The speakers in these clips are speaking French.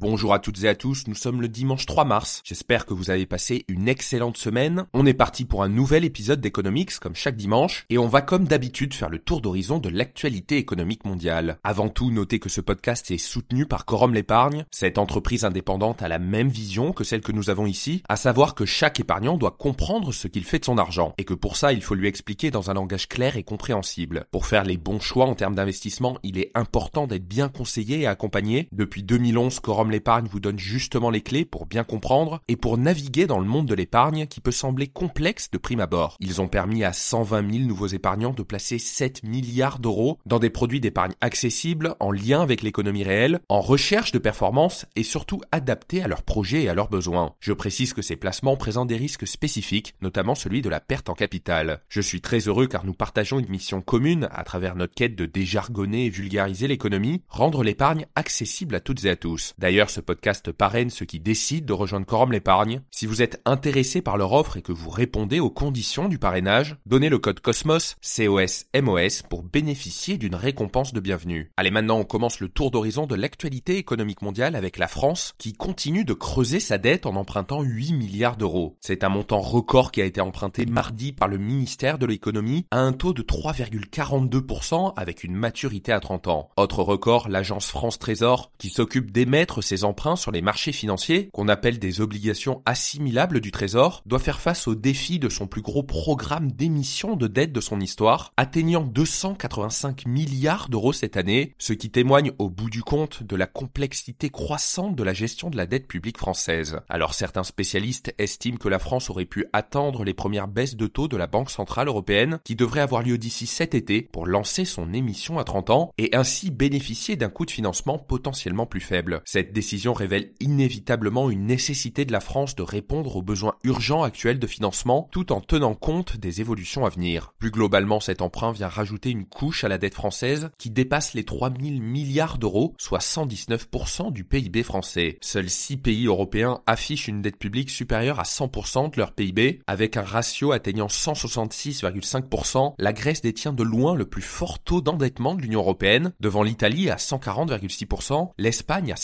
Bonjour à toutes et à tous, nous sommes le dimanche 3 mars. J'espère que vous avez passé une excellente semaine. On est parti pour un nouvel épisode d'Economics comme chaque dimanche et on va comme d'habitude faire le tour d'horizon de l'actualité économique mondiale. Avant tout, notez que ce podcast est soutenu par Corum l'épargne. Cette entreprise indépendante a la même vision que celle que nous avons ici, à savoir que chaque épargnant doit comprendre ce qu'il fait de son argent et que pour ça, il faut lui expliquer dans un langage clair et compréhensible. Pour faire les bons choix en termes d'investissement, il est important d'être bien conseillé et accompagné. Depuis 2011, Corum l'épargne vous donne justement les clés pour bien comprendre et pour naviguer dans le monde de l'épargne qui peut sembler complexe de prime abord. Ils ont permis à 120 000 nouveaux épargnants de placer 7 milliards d'euros dans des produits d'épargne accessibles, en lien avec l'économie réelle, en recherche de performance et surtout adaptés à leurs projets et à leurs besoins. Je précise que ces placements présentent des risques spécifiques, notamment celui de la perte en capital. Je suis très heureux car nous partageons une mission commune à travers notre quête de déjargonner et vulgariser l'économie, rendre l'épargne accessible à toutes et à tous. D'ailleurs, ce podcast parraine ceux qui décident de rejoindre Corum l'épargne. Si vous êtes intéressé par leur offre et que vous répondez aux conditions du parrainage, donnez le code COSMOS, C-O-S-M-O-S, pour bénéficier d'une récompense de bienvenue. Allez, maintenant, on commence le tour d'horizon de l'actualité économique mondiale avec la France, qui continue de creuser sa dette en empruntant 8 milliards d'euros. C'est un montant record qui a été emprunté mardi par le ministère de l'économie à un taux de 3,42% avec une maturité à 30 ans. Autre record, l'agence France Trésor, qui s'occupe d'émettre ses emprunts sur les marchés financiers, qu'on appelle des obligations assimilables du Trésor, doit faire face au défi de son plus gros programme d'émission de dette de son histoire, atteignant 285 milliards d'euros cette année, ce qui témoigne au bout du compte de la complexité croissante de la gestion de la dette publique française. Alors certains spécialistes estiment que la France aurait pu attendre les premières baisses de taux de la Banque Centrale Européenne, qui devrait avoir lieu d'ici cet été pour lancer son émission à 30 ans et ainsi bénéficier d'un coût de financement potentiellement plus faible. Décision révèle inévitablement une nécessité de la France de répondre aux besoins urgents actuels de financement tout en tenant compte des évolutions à venir. Plus globalement, cet emprunt vient rajouter une couche à la dette française qui dépasse les 3000 milliards d'euros, soit 119% du PIB français. Seuls 6 pays européens affichent une dette publique supérieure à 100% de leur PIB, avec un ratio atteignant 166,5%. La Grèce détient de loin le plus fort taux d'endettement de l'Union européenne, devant l'Italie à 140,6%, l'Espagne à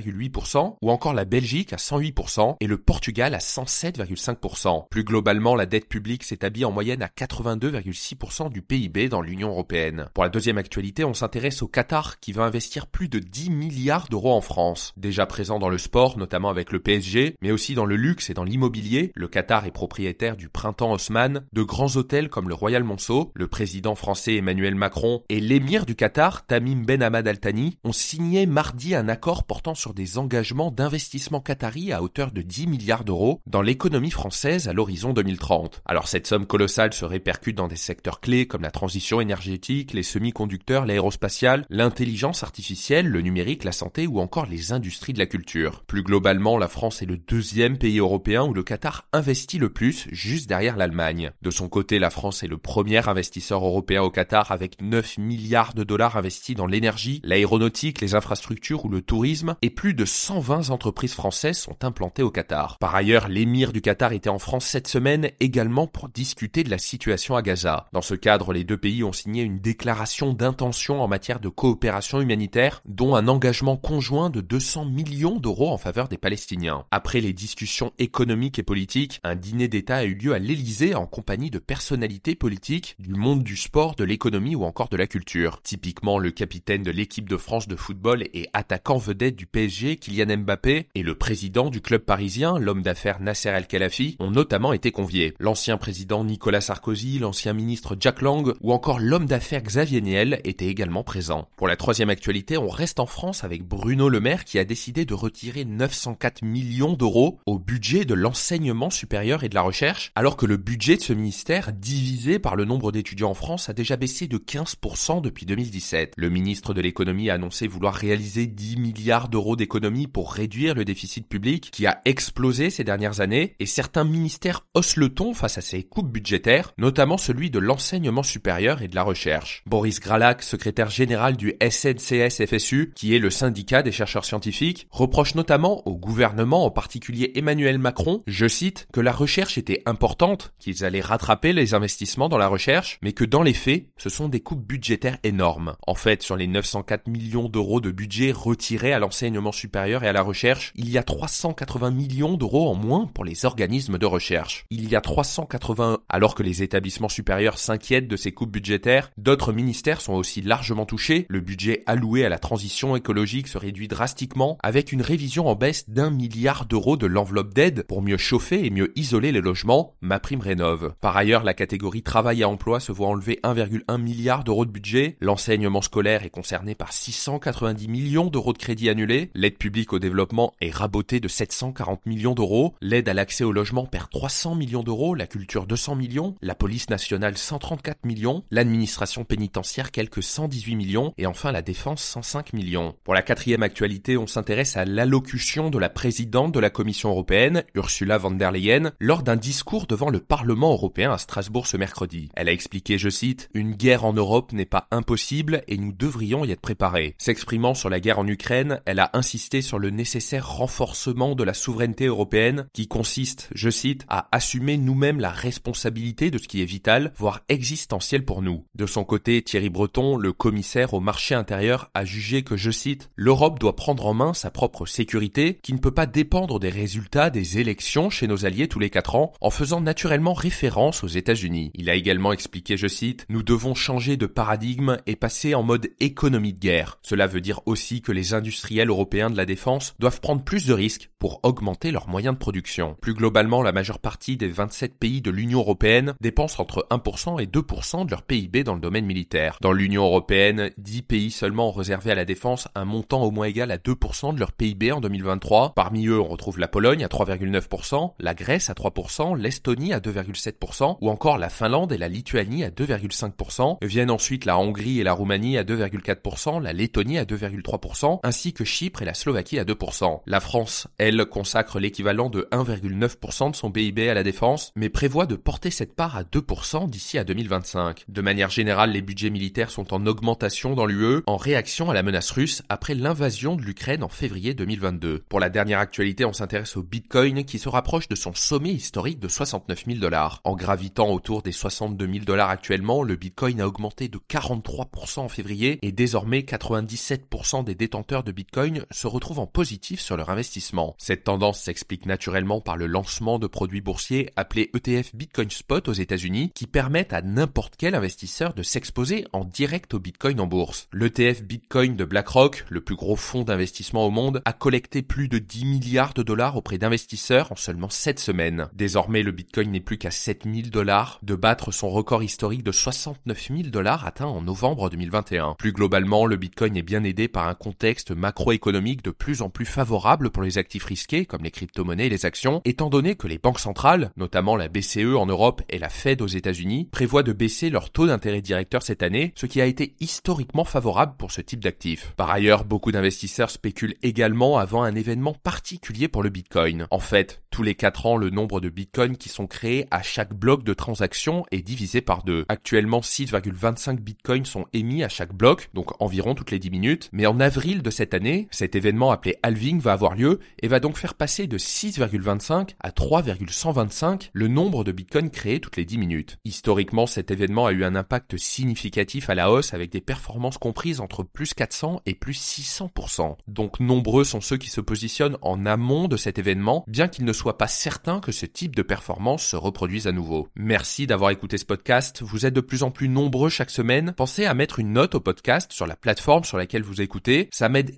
109,8% ou encore la Belgique à 108% et le Portugal à 107,5%. Plus globalement, la dette publique s'établit en moyenne à 82,6% du PIB dans l'Union européenne. Pour la deuxième actualité, on s'intéresse au Qatar qui va investir plus de 10 milliards d'euros en France. Déjà présent dans le sport, notamment avec le PSG, mais aussi dans le luxe et dans l'immobilier, le Qatar est propriétaire du Printemps Haussmann, de grands hôtels comme le Royal Monceau, le président français Emmanuel Macron et l'émir du Qatar, Tamim Ben Hamad Al Thani, ont signé mardi un accord portant sur des engagements d'investissement qatari à hauteur de 10 milliards d'euros dans l'économie française à l'horizon 2030. Alors cette somme colossale se répercute dans des secteurs clés comme la transition énergétique, les semi-conducteurs, l'aérospatiale, l'intelligence artificielle, le numérique, la santé ou encore les industries de la culture. Plus globalement, la France est le deuxième pays européen où le Qatar investit le plus, juste derrière l'Allemagne. De son côté, la France est le premier investisseur européen au Qatar avec 9 milliards de dollars investis dans l'énergie, l'aéronautique, les infrastructures ou le tourisme et plus de 120 entreprises françaises sont implantées au Qatar. Par ailleurs, l'émir du Qatar était en France cette semaine également pour discuter de la situation à Gaza. Dans ce cadre, les deux pays ont signé une déclaration d'intention en matière de coopération humanitaire, dont un engagement conjoint de 200 millions d'euros en faveur des Palestiniens. Après les discussions économiques et politiques, un dîner d'État a eu lieu à l'Élysée en compagnie de personnalités politiques du monde du sport, de l'économie ou encore de la culture. Typiquement, le capitaine de l'équipe de France de football et attaquant vedette du PSG, Kylian Mbappé, et le président du club parisien, l'homme d'affaires Nasser El-Khelafi, ont notamment été conviés. L'ancien président Nicolas Sarkozy, l'ancien ministre Jack Lang ou encore l'homme d'affaires Xavier Niel étaient également présents. Pour la troisième actualité, on reste en France avec Bruno Le Maire qui a décidé de retirer 904 millions d'euros au budget de l'enseignement supérieur et de la recherche, alors que le budget de ce ministère, divisé par le nombre d'étudiants en France, a déjà baissé de 15% depuis 2017. Le ministre de l'économie a annoncé vouloir réaliser 10 milliards d'euros d'économies pour réduire le déficit public qui a explosé ces dernières années et certains ministères haussent le ton face à ces coupes budgétaires, notamment celui de l'enseignement supérieur et de la recherche. Boris Gralac, secrétaire général du SNCS-FSU, qui est le syndicat des chercheurs scientifiques, reproche notamment au gouvernement, en particulier Emmanuel Macron, je cite, que la recherche était importante, qu'ils allaient rattraper les investissements dans la recherche, mais que dans les faits, ce sont des coupes budgétaires énormes. En fait, sur les 904 millions d'euros de budget retirés à l'enseignement l'enseignement supérieur et à la recherche, il y a 380 millions d'euros en moins pour les organismes de recherche. Il y a 380, alors que les établissements supérieurs s'inquiètent de ces coupes budgétaires, d'autres ministères sont aussi largement touchés. Le budget alloué à la transition écologique se réduit drastiquement avec une révision en baisse d'un milliard d'euros de l'enveloppe d'aide pour mieux chauffer et mieux isoler les logements, ma prime rénove. Par ailleurs, la catégorie travail et emploi se voit enlever 1,1 milliard d'euros de budget, l'enseignement scolaire est concerné par 690 millions d'euros de crédits annulés, l'aide publique au développement est rabotée de 740 millions d'euros, l'aide à l'accès au logement perd 300 millions d'euros, la culture 200 millions, la police nationale 134 millions, l'administration pénitentiaire quelques 118 millions et enfin la défense 105 millions. Pour la quatrième actualité, on s'intéresse à l'allocution de la présidente de la Commission européenne, Ursula von der Leyen, lors d'un discours devant le Parlement européen à Strasbourg ce mercredi. Elle a expliqué, je cite, Une guerre en Europe n'est pas impossible et nous devrions y être préparés. S'exprimant sur la guerre en Ukraine, elle a insisté sur le nécessaire renforcement de la souveraineté européenne qui consiste, je cite, à assumer nous-mêmes la responsabilité de ce qui est vital, voire existentiel pour nous. De son côté, Thierry Breton, le commissaire au marché intérieur, a jugé que, je cite, l'Europe doit prendre en main sa propre sécurité qui ne peut pas dépendre des résultats des élections chez nos alliés tous les quatre ans en faisant naturellement référence aux États-Unis. Il a également expliqué, je cite, nous devons changer de paradigme et passer en mode économie de guerre. Cela veut dire aussi que les industriels européens de la défense doivent prendre plus de risques pour augmenter leurs moyens de production. Plus globalement, la majeure partie des 27 pays de l'Union européenne dépensent entre 1% et 2% de leur PIB dans le domaine militaire. Dans l'Union européenne, 10 pays seulement ont réservé à la défense un montant au moins égal à 2% de leur PIB en 2023. Parmi eux, on retrouve la Pologne à 3,9%, la Grèce à 3%, l'Estonie à 2,7% ou encore la Finlande et la Lituanie à 2,5%. Viennent ensuite la Hongrie et la Roumanie à 2,4%, la Lettonie à 2,3% ainsi que Chypre et la Slovaquie à 2%. La France, elle, consacre l'équivalent de 1,9% de son PIB à la défense mais prévoit de porter cette part à 2% d'ici à 2025. De manière générale, les budgets militaires sont en augmentation dans l'UE en réaction à la menace russe après l'invasion de l'Ukraine en février 2022. Pour la dernière actualité, on s'intéresse au Bitcoin qui se rapproche de son sommet historique de 69 000 dollars. En gravitant autour des 62 000 dollars actuellement, le Bitcoin a augmenté de 43% en février et désormais 97% des détenteurs de Bitcoin se retrouvent en positif sur leur investissement. Cette tendance s'explique naturellement par le lancement de produits boursiers appelés ETF Bitcoin Spot aux États-Unis qui permettent à n'importe quel investisseur de s'exposer en direct au Bitcoin en bourse. L'ETF Bitcoin de BlackRock, le plus gros fonds d'investissement au monde, a collecté plus de 10 milliards de dollars auprès d'investisseurs en seulement 7 semaines. Désormais, le Bitcoin n'est plus qu'à 7000 dollars de battre son record historique de 69 000 dollars atteint en novembre 2021. Plus globalement, le Bitcoin est bien aidé par un contexte macroéconomique de plus en plus favorable pour les actifs risqués comme les crypto-monnaies et les actions, étant donné que les banques centrales, notamment la BCE en Europe et la Fed aux États-Unis, prévoient de baisser leur taux d'intérêt directeur cette année, ce qui a été historiquement favorable pour ce type d'actifs. Par ailleurs, beaucoup d'investisseurs spéculent également avant un événement particulier pour le Bitcoin. En fait, tous les 4 ans, le nombre de Bitcoins qui sont créés à chaque bloc de transaction est divisé par deux. Actuellement, 6,25 Bitcoins sont émis à chaque bloc, donc environ toutes les 10 minutes, mais en avril de cette année, cet événement appelé halving va avoir lieu et va donc faire passer de 6,25 à 3,125 le nombre de bitcoins créés toutes les 10 minutes. Historiquement, cet événement a eu un impact significatif à la hausse avec des performances comprises entre plus 400 et plus 600%. Donc nombreux sont ceux qui se positionnent en amont de cet événement, bien qu'il ne soit pas certain que ce type de performance se reproduise à nouveau. Merci d'avoir écouté ce podcast. Vous êtes de plus en plus nombreux chaque semaine. Pensez à mettre une note au podcast sur la plateforme sur laquelle vous écoutez. Ça m'aide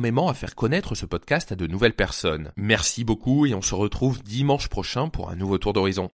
à faire connaître ce podcast à de nouvelles personnes. Merci beaucoup et on se retrouve dimanche prochain pour un nouveau tour d'horizon.